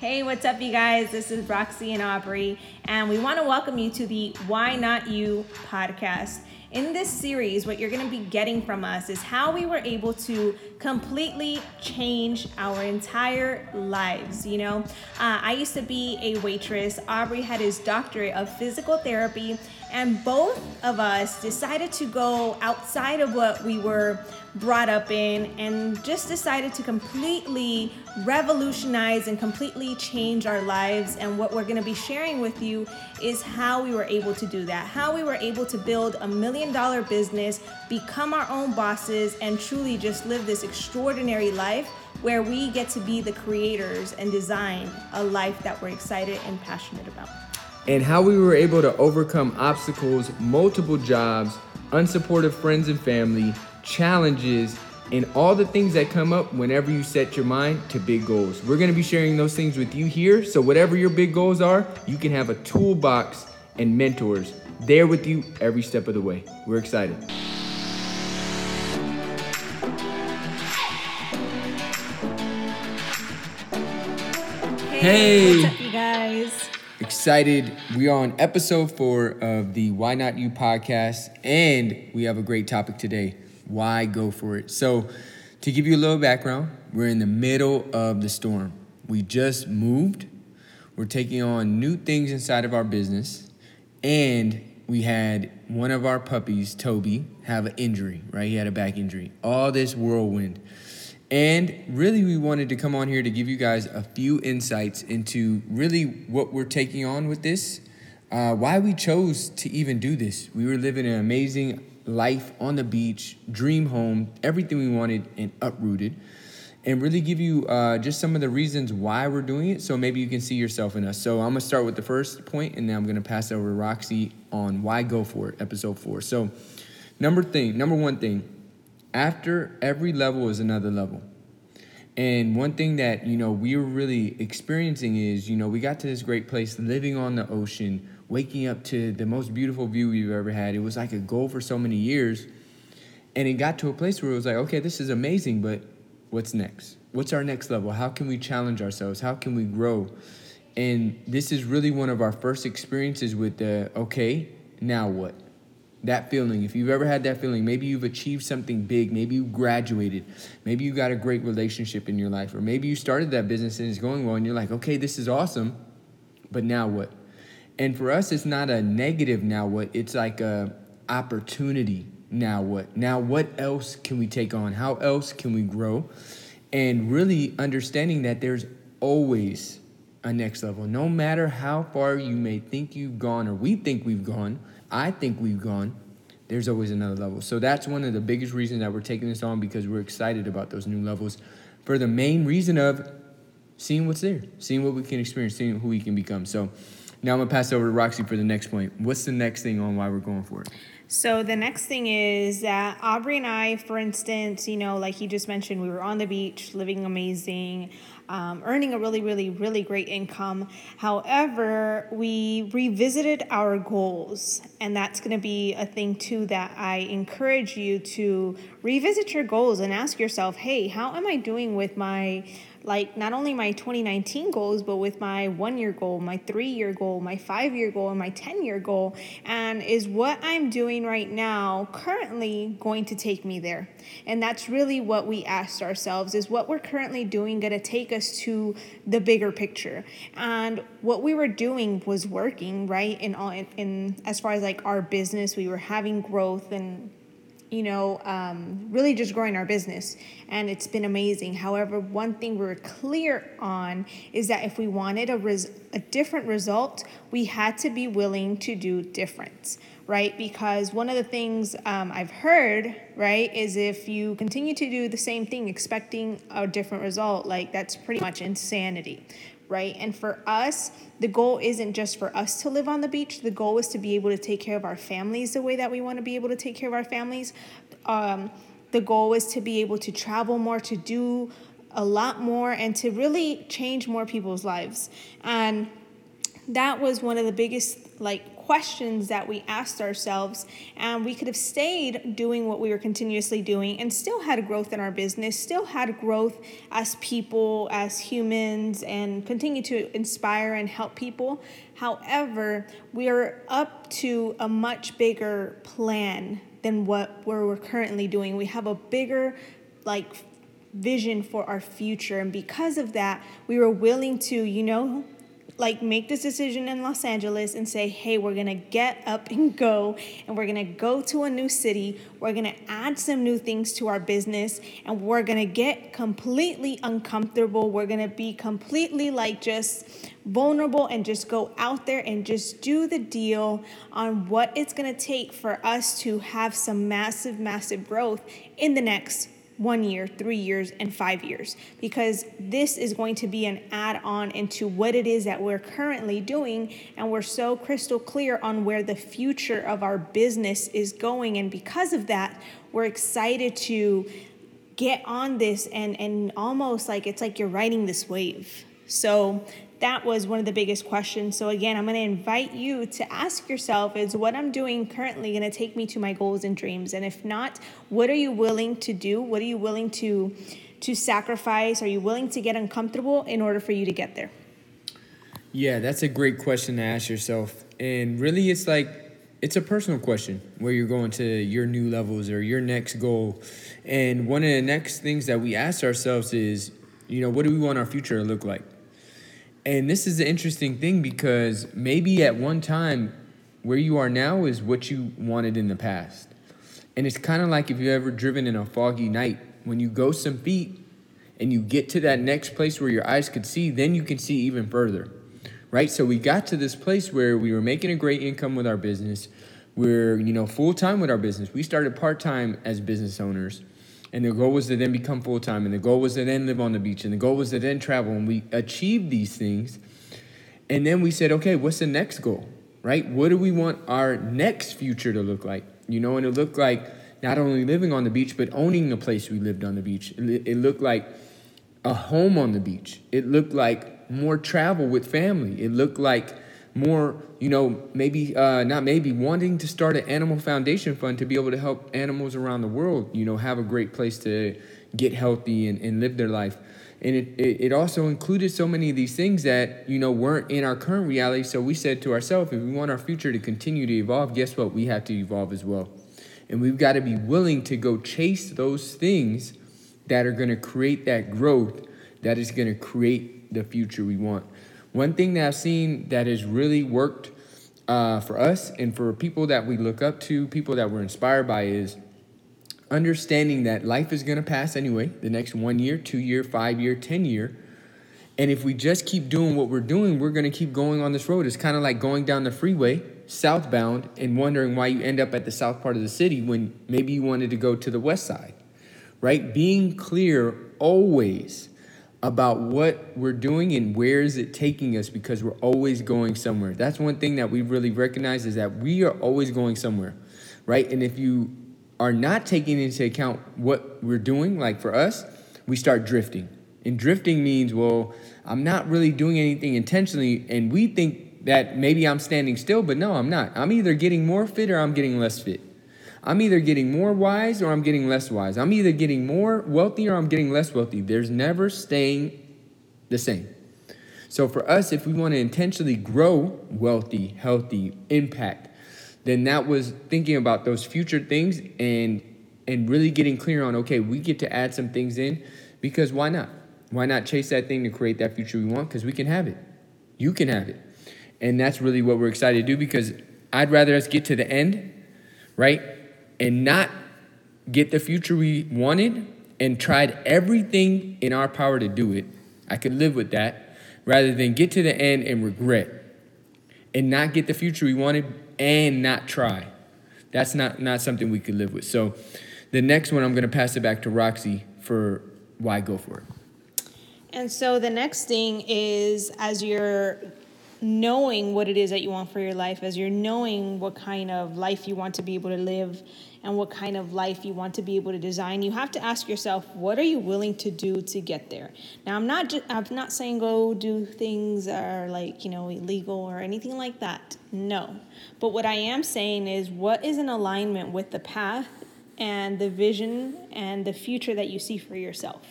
Hey, what's up, you guys? This is Roxy and Aubrey, and we want to welcome you to the Why Not You podcast. In this series, what you're going to be getting from us is how we were able to completely change our entire lives. You know, uh, I used to be a waitress, Aubrey had his doctorate of physical therapy, and both of us decided to go outside of what we were brought up in and just decided to completely revolutionize and completely change our lives. And what we're to be sharing with you is how we were able to do that, how we were able to build a million dollar business, become our own bosses, and truly just live this extraordinary life where we get to be the creators and design a life that we're excited and passionate about. And how we were able to overcome obstacles, multiple jobs, unsupportive friends and family, challenges, and all the things that come up whenever you set your mind to big goals. We're gonna be sharing those things with you here. So, whatever your big goals are, you can have a toolbox and mentors there with you every step of the way. We're excited. Hey. What's up, you guys? Excited. We are on episode four of the Why Not You podcast, and we have a great topic today why go for it? So, to give you a little background, we're in the middle of the storm. We just moved, we're taking on new things inside of our business, and we had one of our puppies, Toby, have an injury, right? He had a back injury. All this whirlwind. And really, we wanted to come on here to give you guys a few insights into really what we're taking on with this, uh, why we chose to even do this. We were living an amazing life on the beach, dream home, everything we wanted, and uprooted. And really give you uh, just some of the reasons why we're doing it so maybe you can see yourself in us. So I'm gonna start with the first point and then I'm gonna pass it over to Roxy on why go for it, episode four. So, number thing, number one thing, after every level is another level. And one thing that, you know, we were really experiencing is, you know, we got to this great place living on the ocean waking up to the most beautiful view we've ever had. It was like a goal for so many years. And it got to a place where it was like, okay, this is amazing, but what's next? What's our next level? How can we challenge ourselves? How can we grow? And this is really one of our first experiences with the, okay, now what? That feeling, if you've ever had that feeling, maybe you've achieved something big, maybe you graduated, maybe you got a great relationship in your life, or maybe you started that business and it's going well and you're like, okay, this is awesome, but now what? And for us, it's not a negative now what, it's like a opportunity now what. Now what else can we take on? How else can we grow? And really understanding that there's always a next level. No matter how far you may think you've gone or we think we've gone, I think we've gone, there's always another level. So that's one of the biggest reasons that we're taking this on because we're excited about those new levels for the main reason of seeing what's there, seeing what we can experience, seeing who we can become. So now I'm gonna pass it over to Roxy for the next point. What's the next thing on why we're going for it? So the next thing is that Aubrey and I, for instance, you know, like he just mentioned, we were on the beach, living amazing, um, earning a really, really, really great income. However, we revisited our goals, and that's going to be a thing too that I encourage you to revisit your goals and ask yourself, hey, how am I doing with my like not only my 2019 goals, but with my one year goal, my three year goal, my five year goal, and my 10 year goal. And is what I'm doing right now currently going to take me there? And that's really what we asked ourselves is what we're currently doing going to take us to the bigger picture? And what we were doing was working, right? In all in, in as far as like our business, we were having growth and you know, um, really just growing our business. And it's been amazing. However, one thing we're clear on is that if we wanted a, res- a different result, we had to be willing to do different, right? Because one of the things um, I've heard, right, is if you continue to do the same thing expecting a different result, like that's pretty much insanity, right? And for us, the goal isn't just for us to live on the beach. The goal is to be able to take care of our families the way that we want to be able to take care of our families. Um, the goal is to be able to travel more, to do a lot more, and to really change more people's lives. And that was one of the biggest like questions that we asked ourselves, and we could have stayed doing what we were continuously doing and still had growth in our business, still had growth as people, as humans, and continue to inspire and help people. However, we are up to a much bigger plan than what we're currently doing. We have a bigger, like, vision for our future. And because of that, we were willing to, you know, like make this decision in Los Angeles and say, hey, we're gonna get up and go, and we're gonna go to a new city. We're gonna add some new things to our business, and we're gonna get completely uncomfortable. We're gonna be completely like just vulnerable and just go out there and just do the deal on what it's gonna take for us to have some massive, massive growth in the next one year, three years, and five years, because this is going to be an add on into what it is that we're currently doing. And we're so crystal clear on where the future of our business is going. And because of that, we're excited to get on this and, and almost like it's like you're riding this wave. So that was one of the biggest questions. So again, I'm going to invite you to ask yourself is what I'm doing currently going to take me to my goals and dreams? And if not, what are you willing to do? What are you willing to to sacrifice? Are you willing to get uncomfortable in order for you to get there? Yeah, that's a great question to ask yourself. And really it's like it's a personal question where you're going to your new levels or your next goal. And one of the next things that we ask ourselves is, you know, what do we want our future to look like? And this is an interesting thing because maybe at one time where you are now is what you wanted in the past. And it's kind of like if you've ever driven in a foggy night, when you go some feet and you get to that next place where your eyes could see, then you can see even further. Right? So we got to this place where we were making a great income with our business. We're, you know, full time with our business. We started part time as business owners and the goal was to then become full time, and the goal was to then live on the beach, and the goal was to then travel. And we achieved these things. And then we said, okay, what's the next goal? Right? What do we want our next future to look like? You know, and it looked like not only living on the beach, but owning the place we lived on the beach. It, it looked like a home on the beach. It looked like more travel with family. It looked like more, you know, maybe, uh, not maybe, wanting to start an animal foundation fund to be able to help animals around the world, you know, have a great place to get healthy and, and live their life. And it, it, it also included so many of these things that, you know, weren't in our current reality. So we said to ourselves, if we want our future to continue to evolve, guess what? We have to evolve as well. And we've got to be willing to go chase those things that are going to create that growth that is going to create the future we want. One thing that I've seen that has really worked uh, for us and for people that we look up to, people that we're inspired by, is understanding that life is going to pass anyway the next one year, two year, five year, 10 year. And if we just keep doing what we're doing, we're going to keep going on this road. It's kind of like going down the freeway southbound and wondering why you end up at the south part of the city when maybe you wanted to go to the west side, right? Being clear always about what we're doing and where is it taking us because we're always going somewhere. That's one thing that we really recognize is that we are always going somewhere, right? And if you are not taking into account what we're doing, like for us, we start drifting. And drifting means, well, I'm not really doing anything intentionally, and we think that maybe I'm standing still, but no, I'm not. I'm either getting more fit or I'm getting less fit. I'm either getting more wise or I'm getting less wise. I'm either getting more wealthy or I'm getting less wealthy. There's never staying the same. So for us, if we want to intentionally grow wealthy, healthy, impact, then that was thinking about those future things and and really getting clear on okay, we get to add some things in because why not? Why not chase that thing to create that future we want? Because we can have it. You can have it. And that's really what we're excited to do because I'd rather us get to the end, right? And not get the future we wanted and tried everything in our power to do it, I could live with that rather than get to the end and regret and not get the future we wanted and not try. That's not, not something we could live with. So the next one, I'm going to pass it back to Roxy for why go for it. And so the next thing is as you're knowing what it is that you want for your life, as you're knowing what kind of life you want to be able to live and what kind of life you want to be able to design, you have to ask yourself, what are you willing to do to get there? Now, I'm not I'm not saying go do things that are like, you know, illegal or anything like that. No. But what I am saying is what is in alignment with the path and the vision and the future that you see for yourself?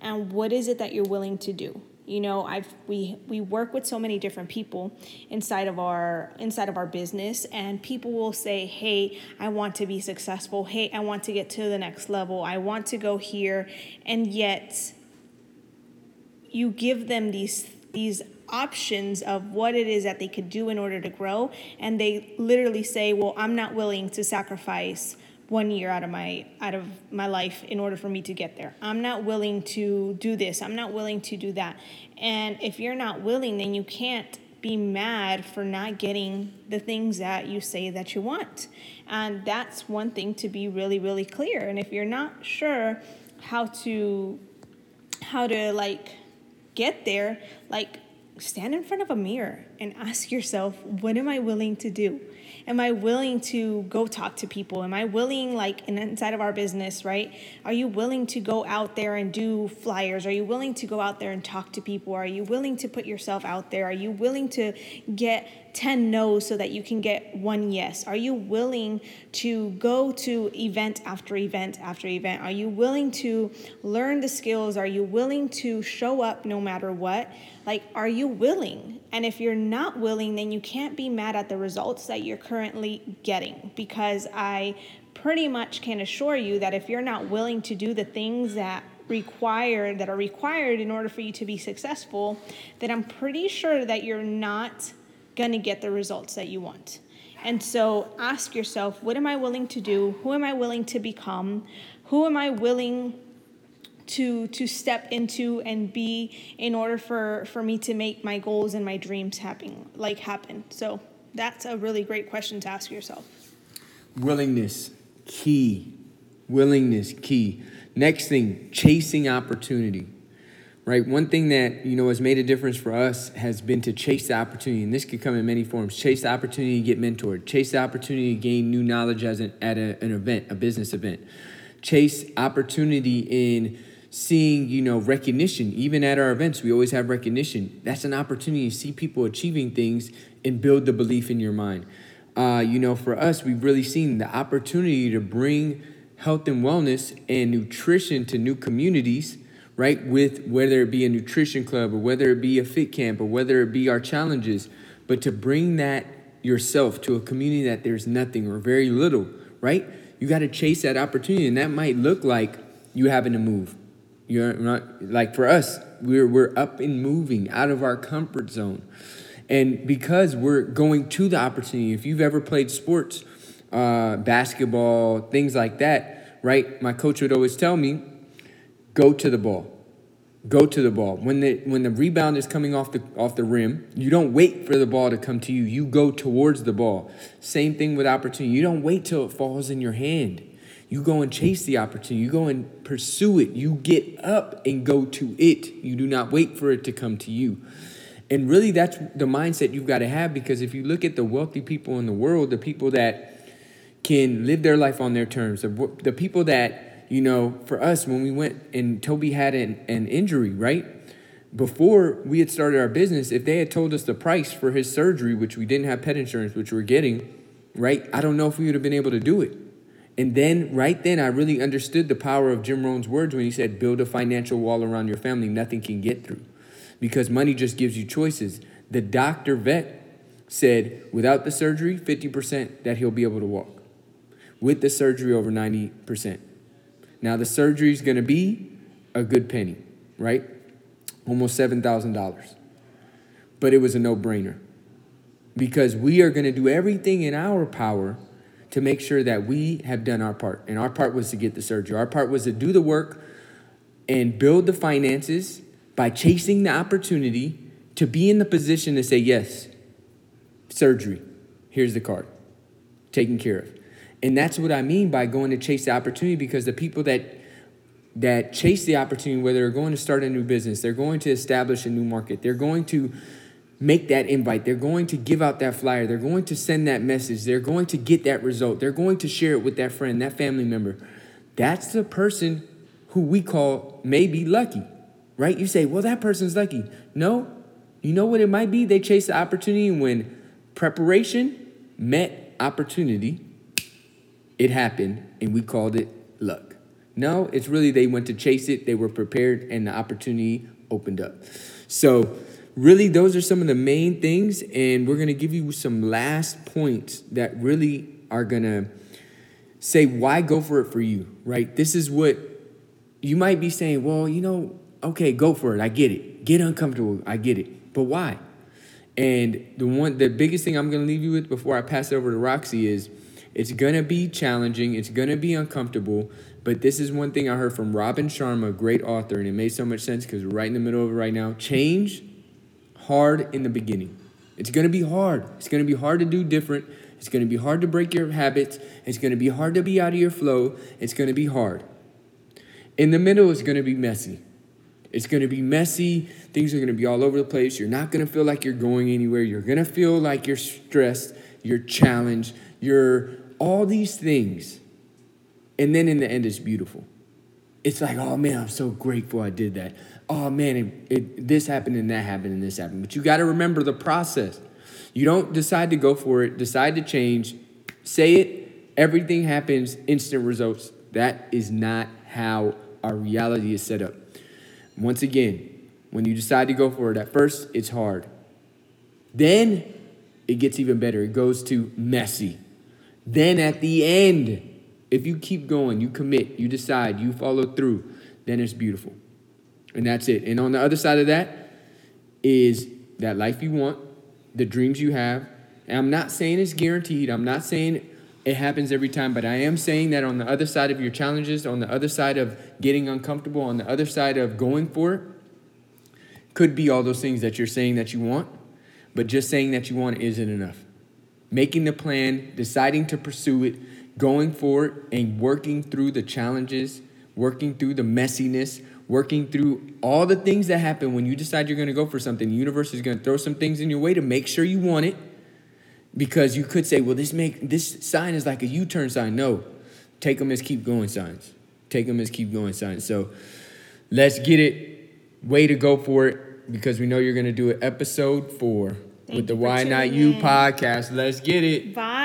And what is it that you're willing to do? You know i've we we work with so many different people inside of our inside of our business and people will say hey i want to be successful. Hey i want to get to the next level. I want to go here. And yet you give them these these options of what it is that they could do in order to grow and they literally say well i'm not willing to sacrifice one year out of my out of my life in order for me to get there. I'm not willing to do this. I'm not willing to do that. And if you're not willing, then you can't be mad for not getting the things that you say that you want. And that's one thing to be really really clear. And if you're not sure how to how to like get there, like stand in front of a mirror and ask yourself, what am I willing to do? Am i willing to go talk to people? Am i willing like inside of our business right? Are you willing to go out there and do flyers? Are you willing to go out there and talk to people? Are you willing to put yourself out there? Are you willing to get 10 no's so that you can get one yes? Are you willing to go to event after event after event? Are you willing to learn the skills? Are you willing to show up no matter what? Like, are you willing? And if you're not willing, then you can't be mad at the results that you're currently getting because I pretty much can assure you that if you're not willing to do the things that required that are required in order for you to be successful, then I'm pretty sure that you're not going to get the results that you want. And so ask yourself, what am I willing to do? Who am I willing to become? Who am I willing to to step into and be in order for for me to make my goals and my dreams happen like happen. So that's a really great question to ask yourself. Willingness key. Willingness key. Next thing, chasing opportunity right? One thing that, you know, has made a difference for us has been to chase the opportunity. And this could come in many forms. Chase the opportunity to get mentored. Chase the opportunity to gain new knowledge as an, at a, an event, a business event. Chase opportunity in seeing, you know, recognition. Even at our events, we always have recognition. That's an opportunity to see people achieving things and build the belief in your mind. Uh, you know, for us, we've really seen the opportunity to bring health and wellness and nutrition to new communities right? With whether it be a nutrition club or whether it be a fit camp or whether it be our challenges, but to bring that yourself to a community that there's nothing or very little, right? You got to chase that opportunity, and that might look like you having to move. You're not like for us, we're we're up and moving out of our comfort zone, and because we're going to the opportunity. If you've ever played sports, uh, basketball, things like that, right? My coach would always tell me go to the ball. Go to the ball. When the when the rebound is coming off the off the rim, you don't wait for the ball to come to you. You go towards the ball. Same thing with opportunity. You don't wait till it falls in your hand. You go and chase the opportunity. You go and pursue it. You get up and go to it. You do not wait for it to come to you. And really, that's the mindset you've got to have because if you look at the wealthy people in the world, the people that can live their life on their terms, the, the people that you know, for us, when we went and Toby had an, an injury, right? Before we had started our business, if they had told us the price for his surgery, which we didn't have pet insurance, which we're getting, right? I don't know if we would have been able to do it. And then, right then, I really understood the power of Jim Rohn's words when he said, build a financial wall around your family nothing can get through. Because money just gives you choices. The doctor vet said, without the surgery, 50% that he'll be able to walk. With the surgery, over 90%. Now, the surgery is going to be a good penny, right? Almost $7,000. But it was a no brainer because we are going to do everything in our power to make sure that we have done our part. And our part was to get the surgery, our part was to do the work and build the finances by chasing the opportunity to be in the position to say, yes, surgery, here's the card, taken care of. And that's what I mean by going to chase the opportunity because the people that that chase the opportunity, whether they're going to start a new business, they're going to establish a new market, they're going to make that invite. They're going to give out that flyer. They're going to send that message. They're going to get that result. They're going to share it with that friend, that family member. That's the person who we call maybe lucky, right? You say, well, that person's lucky. No, you know what it might be? They chase the opportunity when preparation met opportunity. It happened, and we called it luck. No, it's really they went to chase it, they were prepared, and the opportunity opened up. So, really, those are some of the main things, and we're gonna give you some last points that really are gonna say why go for it for you, right? This is what you might be saying, well, you know, okay, go for it. I get it. Get uncomfortable. I get it. But why? And the one the biggest thing I'm gonna leave you with before I pass it over to Roxy is it's gonna be challenging, it's gonna be uncomfortable, but this is one thing I heard from Robin Sharma, great author, and it made so much sense because we're right in the middle of it right now. Change hard in the beginning. It's gonna be hard. It's gonna be hard to do different. It's gonna be hard to break your habits. It's gonna be hard to be out of your flow. It's gonna be hard. In the middle, it's gonna be messy. It's going to be messy. Things are going to be all over the place. You're not going to feel like you're going anywhere. You're going to feel like you're stressed, you're challenged, you're all these things. And then in the end, it's beautiful. It's like, oh man, I'm so grateful I did that. Oh man, it, it, this happened and that happened and this happened. But you got to remember the process. You don't decide to go for it, decide to change, say it, everything happens, instant results. That is not how our reality is set up. Once again, when you decide to go for it, at first it's hard. Then it gets even better. It goes to messy. Then at the end, if you keep going, you commit, you decide, you follow through, then it's beautiful. And that's it. And on the other side of that is that life you want, the dreams you have. And I'm not saying it's guaranteed. I'm not saying it happens every time, but I am saying that on the other side of your challenges, on the other side of getting uncomfortable, on the other side of going for it, could be all those things that you're saying that you want, but just saying that you want isn't enough. Making the plan, deciding to pursue it, going for it, and working through the challenges, working through the messiness, working through all the things that happen when you decide you're going to go for something. The universe is going to throw some things in your way to make sure you want it because you could say, well, this make this sign is like a U-turn sign. No, take them as keep going signs. Take them as keep going signs. So let's get it. Way to go for it because we know you're going to do it episode four Thank with the Why Not You in. podcast. Let's get it. Bye.